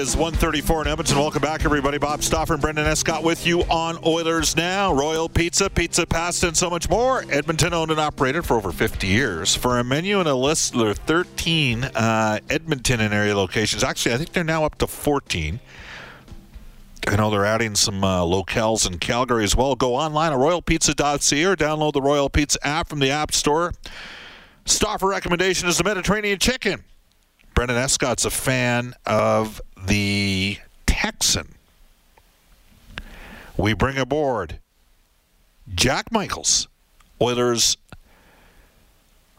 Is 134 in Edmonton. Welcome back, everybody. Bob Stauffer and Brendan Escott with you on Oilers Now. Royal Pizza, Pizza Pasta, and so much more. Edmonton owned and operated for over 50 years. For a menu and a list, there are 13 uh, Edmonton and area locations. Actually, I think they're now up to 14. I know they're adding some uh, locales in Calgary as well. Go online at royalpizza.ca or download the Royal Pizza app from the App Store. Stauffer recommendation is the Mediterranean chicken. Brendan Escott's a fan of the Texan. We bring aboard Jack Michaels, Oilers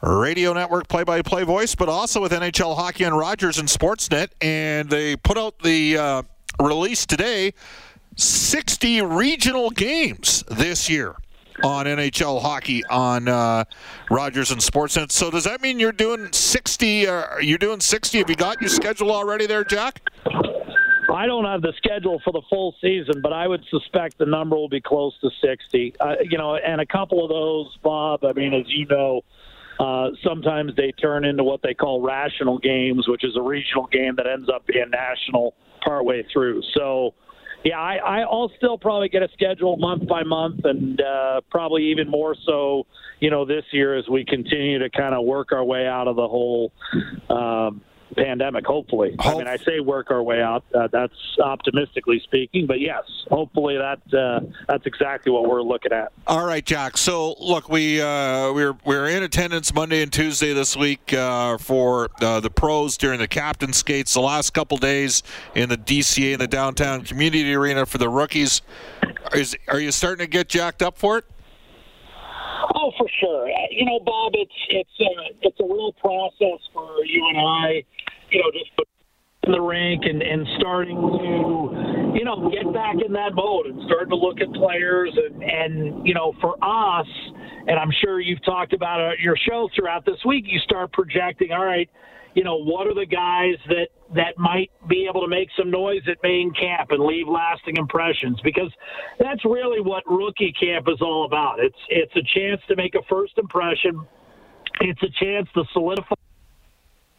radio network play-by-play voice, but also with NHL hockey and Rogers and Sportsnet. And they put out the uh, release today: 60 regional games this year on NHL hockey on uh, Rogers and Sportsnet. So does that mean you're doing 60? Uh, you're doing 60? Have you got your schedule already there, Jack? I don't have the schedule for the full season, but I would suspect the number will be close to 60. Uh, you know, and a couple of those, Bob. I mean, as you know. Uh, sometimes they turn into what they call rational games, which is a regional game that ends up being national partway through. So, yeah, I, I'll still probably get a schedule month by month, and uh, probably even more so, you know, this year as we continue to kind of work our way out of the whole um, pandemic. Hopefully, I mean, I say work our way out. Uh, that's optimistically speaking, but yes, hopefully that uh, that's exactly what we're looking at. All right, Jack. So look, we uh, we're we're in attendance Monday and Tuesday this week uh, for uh, the pros during the captain skates. The last couple days in the DCA in the downtown community arena for the rookies. Is are you starting to get jacked up for it? For sure. Uh, you know, Bob, it's it's a it's a real process for you and I. You know, just in the rank and and starting to you know get back in that mode and starting to look at players and and you know for us and I'm sure you've talked about it your show throughout this week. You start projecting. All right you know, what are the guys that that might be able to make some noise at main camp and leave lasting impressions? Because that's really what rookie camp is all about. It's it's a chance to make a first impression. It's a chance to solidify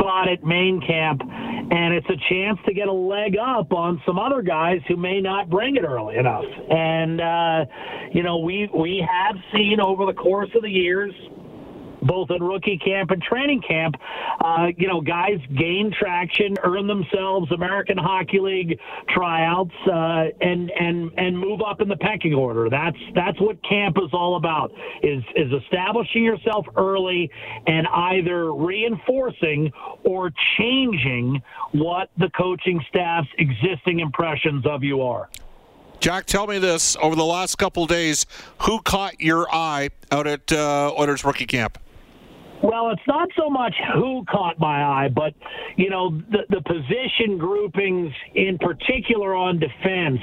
spot at main camp, and it's a chance to get a leg up on some other guys who may not bring it early enough. And uh, you know, we we have seen over the course of the years both in rookie camp and training camp, uh, you know, guys gain traction, earn themselves American Hockey League tryouts, uh, and and and move up in the pecking order. That's that's what camp is all about: is is establishing yourself early and either reinforcing or changing what the coaching staff's existing impressions of you are. Jack, tell me this: over the last couple days, who caught your eye out at uh, Oilers rookie camp? Well, it's not so much who caught my eye, but you know the the position groupings in particular on defense.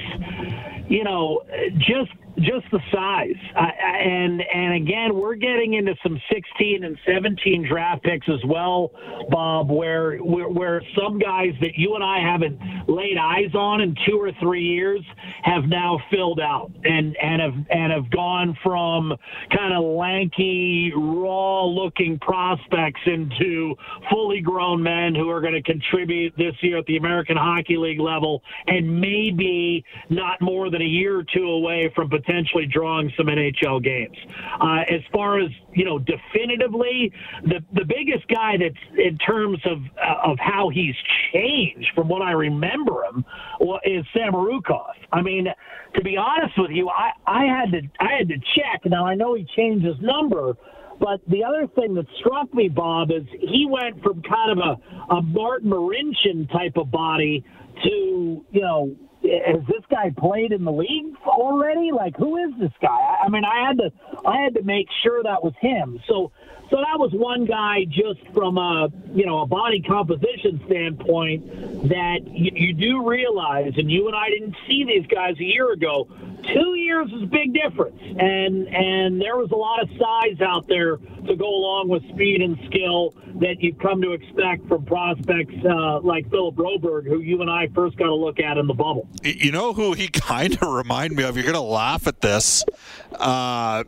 You know, just just the size, uh, and and again, we're getting into some 16 and 17 draft picks as well, Bob. Where where, where some guys that you and I haven't laid eyes on in two or three years have now filled out and and have and have gone from kind of lanky, raw-looking prospects into fully grown men who are going to contribute this year at the American Hockey League level, and maybe not more than a year or two away from potentially drawing some NHL games. Uh, as far as you know, definitively, the the biggest guy that's in terms of uh, of how he's changed from what I remember him well, is Samorukov. I mean, to be honest with you, I I had to I had to check. Now I know he changed his number. But the other thing that struck me, Bob, is he went from kind of a, a Martin Marincin type of body to, you know, has this guy played in the league already? Like, who is this guy? I mean, I had to I had to make sure that was him. So so that was one guy just from a you know a body composition standpoint that you, you do realize, and you and I didn't see these guys a year ago. Two years is a big difference, and and there was a lot of size out there to go along with speed and skill that you've come to expect from prospects uh, like Philip Broberg, who you and I first got to look at in the bubble. You know who he kind of remind me of? You're going to laugh at this. Uh,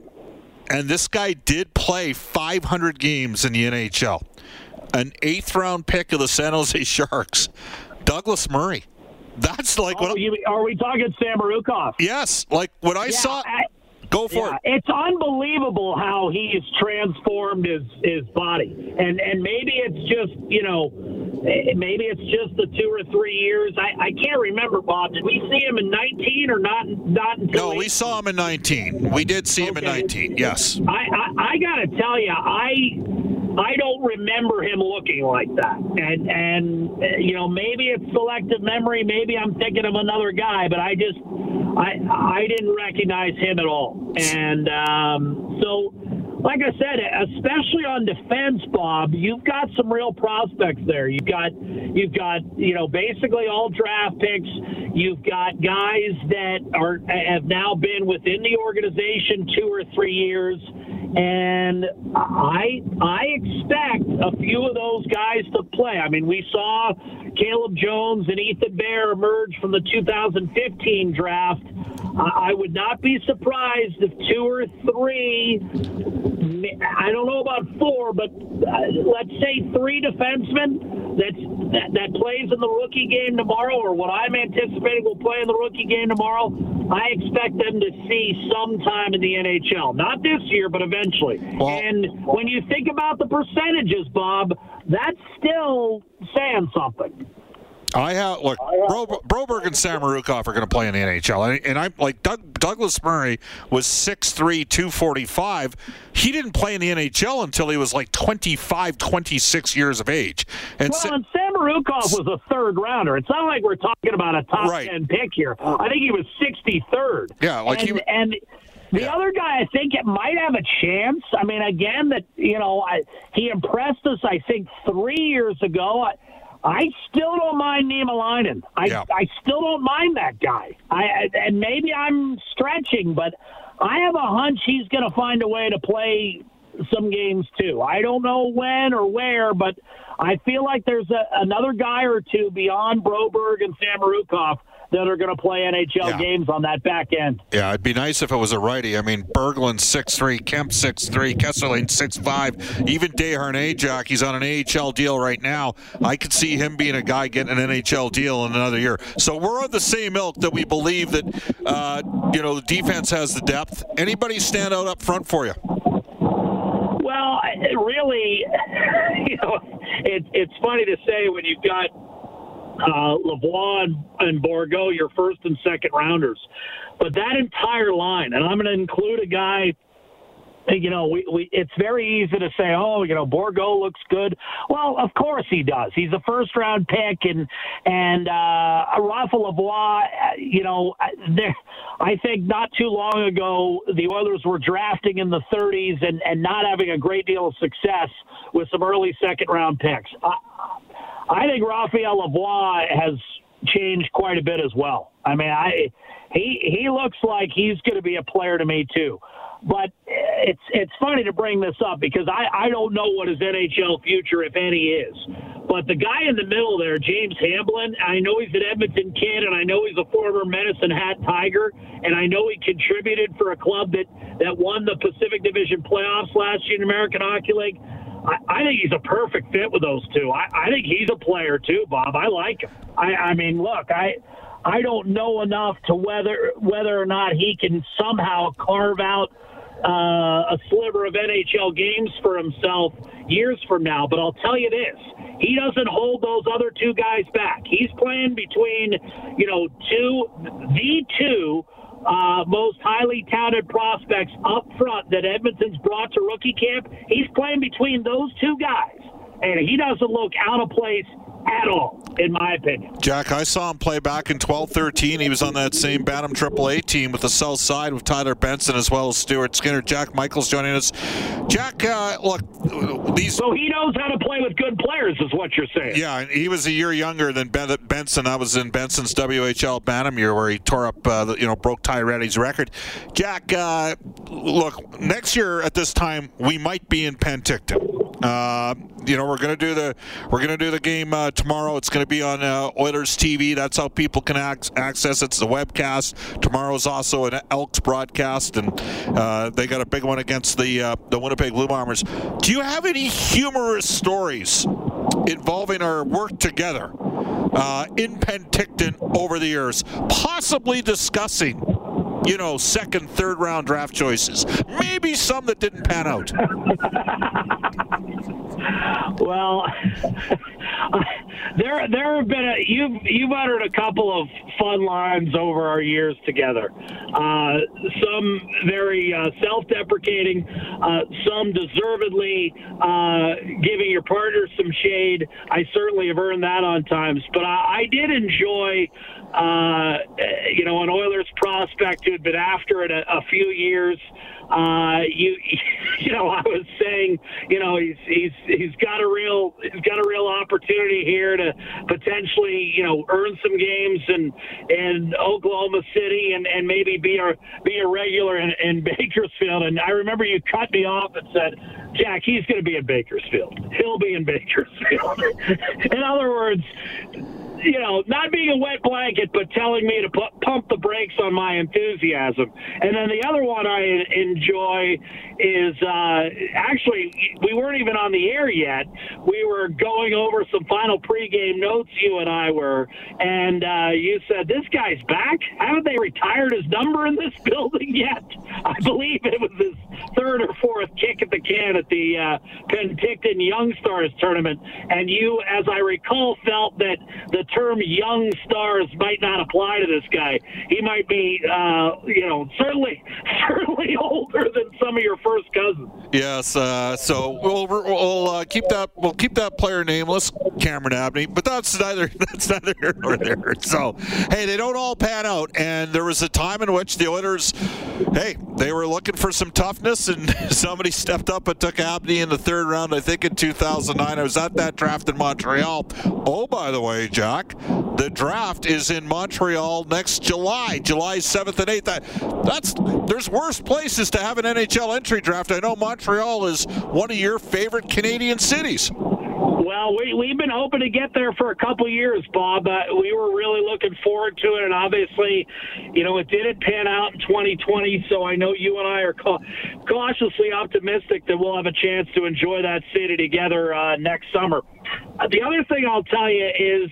and this guy did play 500 games in the NHL. An eighth round pick of the San Jose Sharks, Douglas Murray. That's like oh, what. You, are we talking Samorukov? Yes, like what I yeah, saw. I, go for yeah, it. It's unbelievable how he's transformed his his body, and and maybe it's just you know maybe it's just the two or three years. I, I can't remember, Bob. Did we see him in 19 or not? Not until no, we saw him in 19. We did see okay. him in 19. Yes. I I, I got to tell you, I I don't remember him looking like that. And and eh, you know maybe it's selective memory. Maybe I'm thinking of another guy, but I just I I didn't recognize him at all. And um, so like I said, especially on defense, Bob, you've got some real prospects there. You've got you've got you know basically all draft picks. You've got guys that are have now been within the organization two or three years, and I I expect a few of those guys to play. I mean, we saw Caleb Jones and Ethan Bear emerge from the 2015 draft. I would not be surprised if two or three I don't know about four, but uh, let's say three defensemen that's, that that plays in the rookie game tomorrow, or what I'm anticipating will play in the rookie game tomorrow. I expect them to see some time in the NHL, not this year, but eventually. Well, and when you think about the percentages, Bob, that's still saying something. I have look. Bro, Broberg and Samorukov are going to play in the NHL, and, and I'm like Doug, Douglas Murray was 6'3", 245. He didn't play in the NHL until he was like 25, 26 years of age. And well, Sa- and Samorukov was a third rounder. It's not like we're talking about a top right. ten pick here. I think he was 63rd. Yeah, like and, he and the yeah. other guy, I think it might have a chance. I mean, again, that you know, I, he impressed us. I think three years ago. I, I still don't mind Niemelainen. I yeah. I still don't mind that guy. I and maybe I'm stretching, but I have a hunch he's going to find a way to play some games too. I don't know when or where, but I feel like there's a, another guy or two beyond Broberg and Samorukov that are going to play NHL yeah. games on that back end. Yeah, it'd be nice if it was a righty. I mean, Berglund six three, Kemp six three, Kesselring six five, even Desharnais, he's on an AHL deal right now. I could see him being a guy getting an NHL deal in another year. So we're on the same ilk that we believe that uh, you know the defense has the depth. Anybody stand out up front for you? Well, really, you know, it, it's funny to say when you've got uh, Lavoie and, and Bourgault, your first and second rounders. But that entire line, and I'm going to include a guy you know, we, we it's very easy to say, oh, you know, Bourgault looks good. Well, of course he does. He's a first round pick, and and uh, Rafa Lavoie, you know. I think not too long ago the Oilers were drafting in the 30s and and not having a great deal of success with some early second round picks. I, I think Raphael Lavoie has changed quite a bit as well. I mean, I he he looks like he's going to be a player to me too. But it's it's funny to bring this up because I I don't know what his NHL future, if any, is. But the guy in the middle there, James Hamblin, I know he's an Edmonton kid, and I know he's a former Medicine Hat Tiger, and I know he contributed for a club that that won the Pacific Division playoffs last year in American Hockey League. I, I think he's a perfect fit with those two. I, I think he's a player too, Bob. I like him. I, I mean, look, I I don't know enough to whether whether or not he can somehow carve out uh, a sliver of NHL games for himself years from now. But I'll tell you this: he doesn't hold those other two guys back. He's playing between, you know, two the two uh, most highly touted prospects up front that Edmonton's brought to rookie camp. He's playing between those two guys. and he doesn't look out of place at all, in my opinion. Jack, I saw him play back in 12 13. He was on that same Bantam AAA team with the South Side with Tyler Benson as well as Stuart Skinner. Jack Michaels joining us. Jack, uh, look, these. So he knows how to play with good players, is what you're saying. Yeah, he was a year younger than ben- Benson. I was in Benson's WHL Bantam year where he tore up, uh, the, you know, broke Ty Rattie's record. Jack, uh, look, next year at this time, we might be in Penticton. Uh, you know, we're gonna do the we're gonna do the game uh, tomorrow. It's gonna be on uh, Oilers TV. That's how people can ac- access it. It's the webcast. Tomorrow's also an Elks broadcast, and uh, they got a big one against the uh, the Winnipeg Blue Bombers. Do you have any humorous stories involving our work together uh, in Penticton over the years, possibly discussing? you know, second, third round draft choices. Maybe some that didn't pan out. well, there there have been a, you've you've uttered a couple of fun lines over our years together. Uh, some very uh, self-deprecating, uh, some deservedly uh, giving your partner some shade. I certainly have earned that on times, but I, I did enjoy uh, you know, an Oilers prospect who had been after it a, a few years. Uh, you, you know, I was saying, you know, he's he's he's got a real he's got a real opportunity here to potentially, you know, earn some games in in Oklahoma City and and maybe be a be a regular in, in Bakersfield. And I remember you cut me off and said, Jack, he's going to be in Bakersfield. He'll be in Bakersfield. in other words you know, not being a wet blanket, but telling me to put, pump the brakes on my enthusiasm. And then the other one I enjoy is uh, actually we weren't even on the air yet. We were going over some final pregame notes. You and I were, and uh, you said this guy's back. Haven't they retired his number in this building yet? I believe it was his third or fourth kick at the can at the uh, Penticton Young Stars tournament, and you, as I recall, felt that the term "young stars" might not apply to this guy. He might be, uh, you know, certainly certainly older than some of your first cousins. Yes, uh, so we'll, we'll uh, keep that we'll keep that player nameless, Cameron Abney. But that's neither that's neither here nor there. So hey, they don't all pan out, and there was a time in which the Oilers, hey, they were looking for some toughness, and somebody stepped up and took Abney in the third round. I think in 2009. I was at that draft in Montreal. Oh, by the way, Jack, the draft is in Montreal next July, July 7th and 8th. That, that's there's worse places to have an NHL entry draft. I know Montreal is one of your favorite Canadian cities. Well, we, we've been hoping to get there for a couple years, Bob. Uh, we were really looking forward to it, and obviously, you know, it didn't pan out in 2020. So I know you and I are ca- cautiously optimistic that we'll have a chance to enjoy that city together uh, next summer. Uh, the other thing I'll tell you is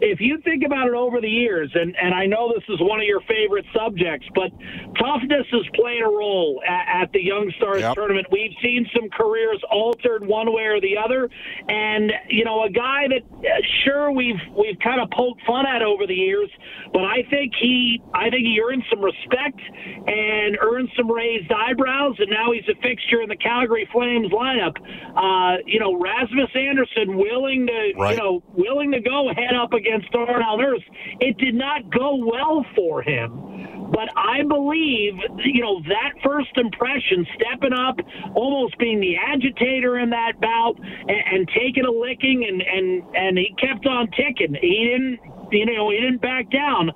if you think about it over the years, and, and I know this is one of your favorite subjects, but toughness is playing a role at, at the Young Stars yep. tournament. We've seen some careers altered one way or the other, and you know a guy that uh, sure we've we've kind of poked fun at over the years, but I think he I think he earned some respect and earned some raised eyebrows, and now he's a fixture in the Calgary Flames lineup. Uh, you know Rasmus Andersson willing to right. you know willing to go head up against against Darnell Nurse. It did not go well for him. But I believe, you know, that first impression, stepping up, almost being the agitator in that bout, and, and taking a licking, and and and he kept on ticking. He didn't, you know, he didn't back down.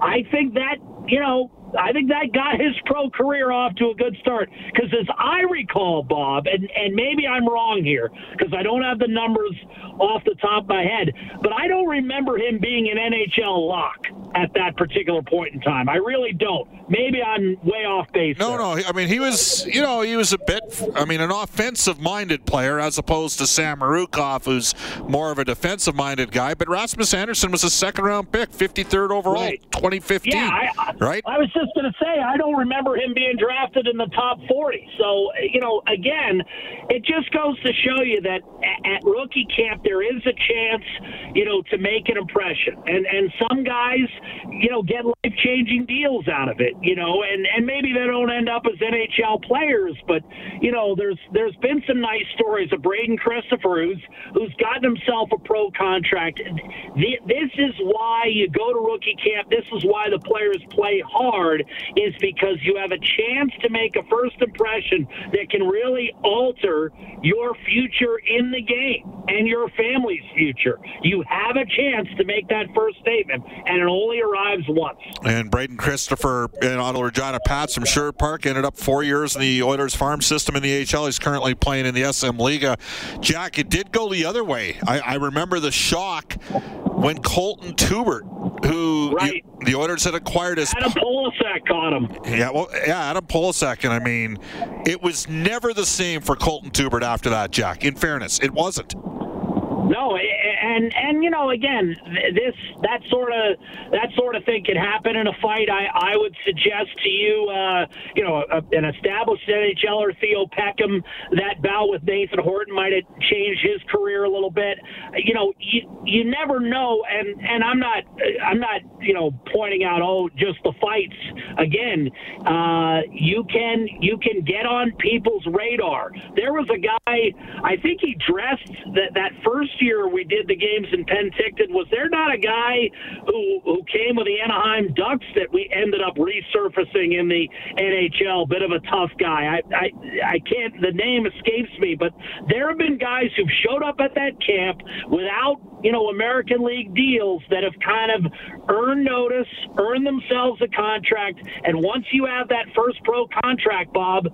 I think that, you know, I think that got his pro career off to a good start. Because as I recall, Bob, and, and maybe I'm wrong here because I don't have the numbers off the top of my head, but I don't remember him being an NHL lock at that particular point in time. I really don't. Maybe I'm way off base. No, there. no. I mean, he was, you know, he was a bit, I mean, an offensive minded player as opposed to Samorukov, who's more of a defensive minded guy. But Rasmus Andersson was a second round pick, 53rd overall, right. 2015. Yeah, I, right? I was just going to say, I don't remember him being drafted in the top 40. So, you know, again, it just goes to show you that at rookie camp, there is a chance, you know, to make an impression. And, and some guys, you know, get life changing deals out of it, you know, and, and maybe they don't end up as NHL players, but, you know, there's there's been some nice stories of Braden Christoffer who's who's gotten himself a pro contract. This is why you go to rookie camp. This is why the players play hard, is because you have a chance to make a first impression that can really alter your future in the game and your family's future. You have a chance to make that first statement, and it only arrives once. And Braden Christoffer and Ottawa Regina Pats from Sherwood Park ended up four years in the Oilers farm system in the AHL. He's currently playing in the SM Liga. Jack, it did go the other way. I, I remember the shock when Colten Teubert, who right. you, the Oilers had acquired as Adam Polasek caught him. Yeah, well, yeah, Adam Polasek, and I mean, it was never the same for Colten Teubert after that. Jack, in fairness, it wasn't. No, and and you know, again, this that sort of that sort of thing can happen in a fight. I I would suggest to you, uh, you know, a, an established NHLer, Theo Peckham, that bout with Nathan Horton might have changed his career a little bit. You know, you you never know, and and I'm not I'm not you know pointing out oh just the fights. Again, uh, you can you can get on people's radar. There was a guy, I think he dressed that that first year we did the games in Penticton, was there not a guy who who came with the Anaheim Ducks that we ended up resurfacing in the NHL? Bit of a tough guy. I I, I can't. The name escapes me, but there have been guys who've showed up at that camp without you know American League deals that have kind of earned notice, earned themselves a contract, and once you have that first pro contract, Bob,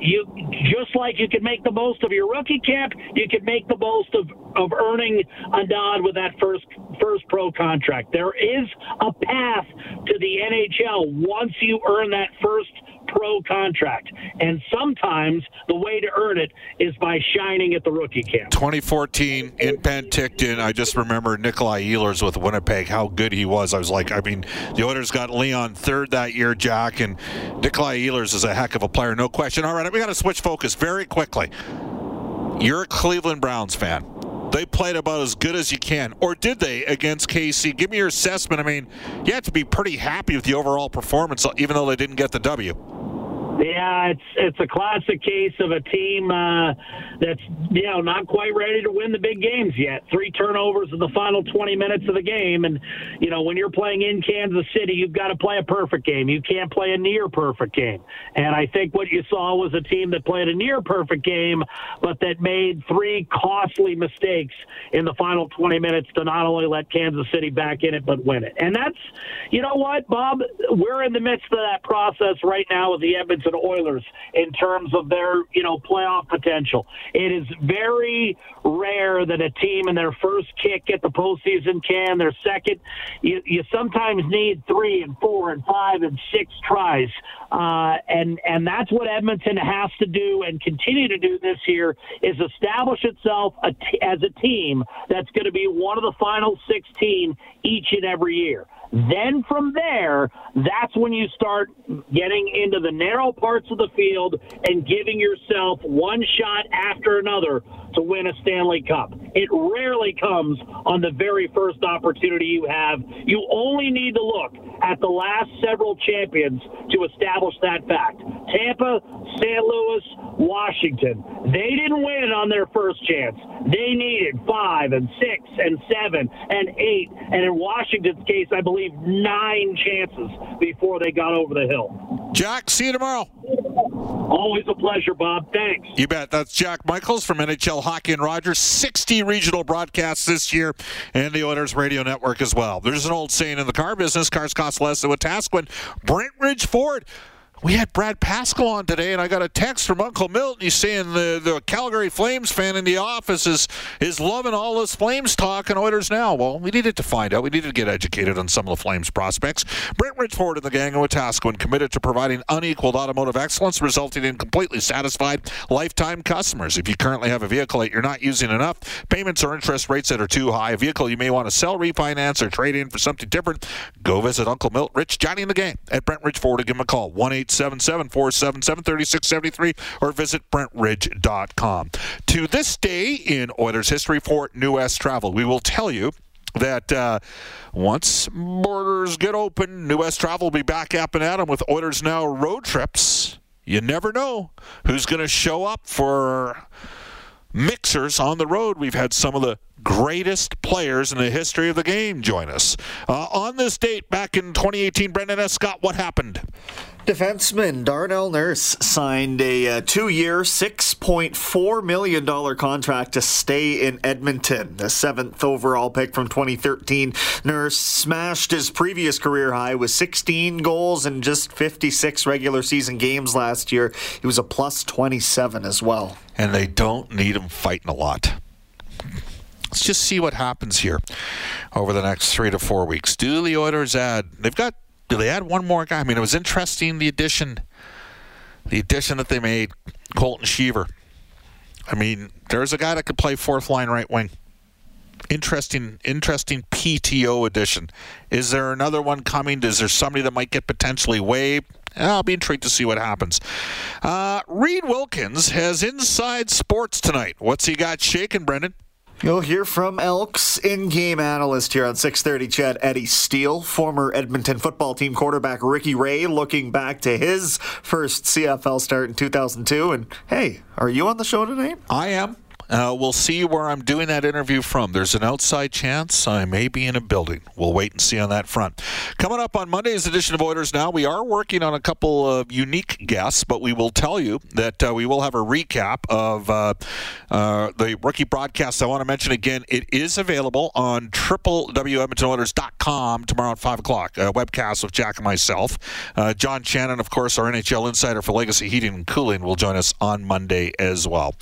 you just like you can make the most of your rookie camp, you can make the most of, of earning a nod with that first first pro contract. There is a path to the NHL once you earn that first pro contract. And sometimes the way to earn it is by shining at the rookie camp. 2014 in Penticton, I just remember Nikolai Ehlers with Winnipeg, how good he was. I was like, I mean, the Oilers got Leon third that year, Jack, and Nikolai Ehlers is a heck of a player, no question. All right, we got to switch focus very quickly. You're a Cleveland Browns fan they played about as good as you can. Or did they against KC? Give me your assessment. I mean, you have to be pretty happy with the overall performance, even though they didn't get the W. Yeah, it's it's a classic case of a team uh, that's you know not quite ready to win the big games yet. Three turnovers in the final 20 minutes of the game, and you know when you're playing in Kansas City, you've got to play a perfect game. You can't play a near perfect game. And I think what you saw was a team that played a near perfect game, but that made three costly mistakes in the final 20 minutes to not only let Kansas City back in it but win it. And that's you know what, Bob, we're in the midst of that process right now with the Edmonton Edmonton Oilers in terms of their, you know, playoff potential. It is very rare that a team in their first kick at the postseason can. Their second, you, you sometimes need three and four and five and six tries, uh, and and that's what Edmonton has to do and continue to do this year is establish itself a t- as a team that's going to be one of the final 16 each and every year. Then from there, that's when you start getting into the narrow parts of the field and giving yourself one shot after another to win a Stanley Cup. It rarely comes on the very first opportunity you have. You only need to look at the last several champions to establish that fact. Tampa, St. Louis, Washington. They didn't win on their first chance. They needed five and six and seven and eight, and in Washington's case, I believe nine chances before they got over the hill. Jack, see you tomorrow. Always a pleasure, Bob. Thanks. You bet. That's Jack Michaels from NHL Hockey and Rogers. 60 regional broadcasts this year, and the Oilers Radio Network as well. There's an old saying in the car business cars cost less than Wetaskiwin. Brent Ridge Ford we had Brad Pascall on today, and I got a text from Uncle Milton. He's saying the, the Calgary Flames fan in the office is is loving all this Flames talk and Oilers now. Well, we needed to find out. We needed to get educated on some of the Flames prospects. Brent Ridgeford and the gang of Wetaskiwin committed to providing unequaled automotive excellence, resulting in completely satisfied lifetime customers. If you currently have a vehicle that you're not using enough, payments or interest rates that are too high, a vehicle you may want to sell, refinance, or trade in for something different, go visit Uncle Milt, Rich, Johnny, and the gang at Brent Ridge Ford and give him a call. 1 877 477 3673 or visit BrentRidge.com. To this day in Oilers history for New West Travel, we will tell you that uh, once borders get open, New West Travel will be back up and at them with Oilers Now road trips. You never know who's going to show up for mixers on the road. We've had some of the greatest players in the history of the game join us. Uh, on this date back in 2018, Brendan Escott, what happened? Defenseman Darnell Nurse signed a uh, two year, $6.4 million contract to stay in Edmonton. The seventh overall pick from 2013. Nurse smashed his previous career high with 16 goals in just 56 regular season games last year. He was a plus 27 as well. And they don't need him fighting a lot. Let's just see what happens here over the next three to four weeks. Do the Oilers add? They've got do they add one more guy? I mean, it was interesting the addition, the addition that they made, Colton Sceviour. I mean, there's a guy that could play fourth line right wing. Interesting, interesting PTO addition. Is there another one coming? Is there somebody that might get potentially waived? I'll be intrigued to see what happens. Uh, Reid Wilkins has inside sports tonight. What's he got shaking, Brendan? You'll hear from Elks in-game analyst here on 6:30. CHED Eddie Steele, former Edmonton football team quarterback Ricky Ray, looking back to his first CFL start in 2002. And hey, are you on the show tonight? I am. Uh, we'll see where I'm doing that interview from. There's an outside chance I may be in a building. We'll wait and see on that front. Coming up on Monday's edition of Oilers Now, we are working on a couple of unique guests, but we will tell you that uh, we will have a recap of uh, uh the rookie broadcast. I want to mention again, it is available on www.edmontonoilers.com tomorrow at 5 o'clock. A webcast with Jack and myself. Uh, John Shannon, of course, our NHL insider for Legacy Heating and Cooling, will join us on Monday as well.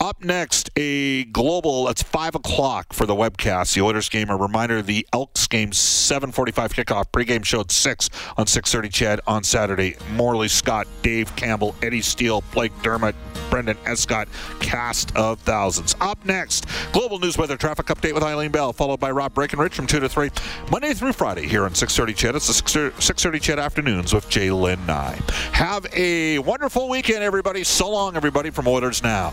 Up next, a global. It's five o'clock for the webcast. The Oilers game. A reminder: the Elks game, seven forty-five kickoff. Pregame show at six on six thirty. CHED on Saturday. Morley Scott, Dave Campbell, Eddie Steele, Blake Dermott, Brendan Escott. Cast of thousands. Up next, global news weather traffic update with Eileen Bell, followed by Rob Breckenridge from two to three, Monday through Friday here on six thirty. CHED. It's the six thirty CHED afternoons with Jay Lynn Nye. Have a wonderful weekend, everybody. So long, everybody, from Oilers Now.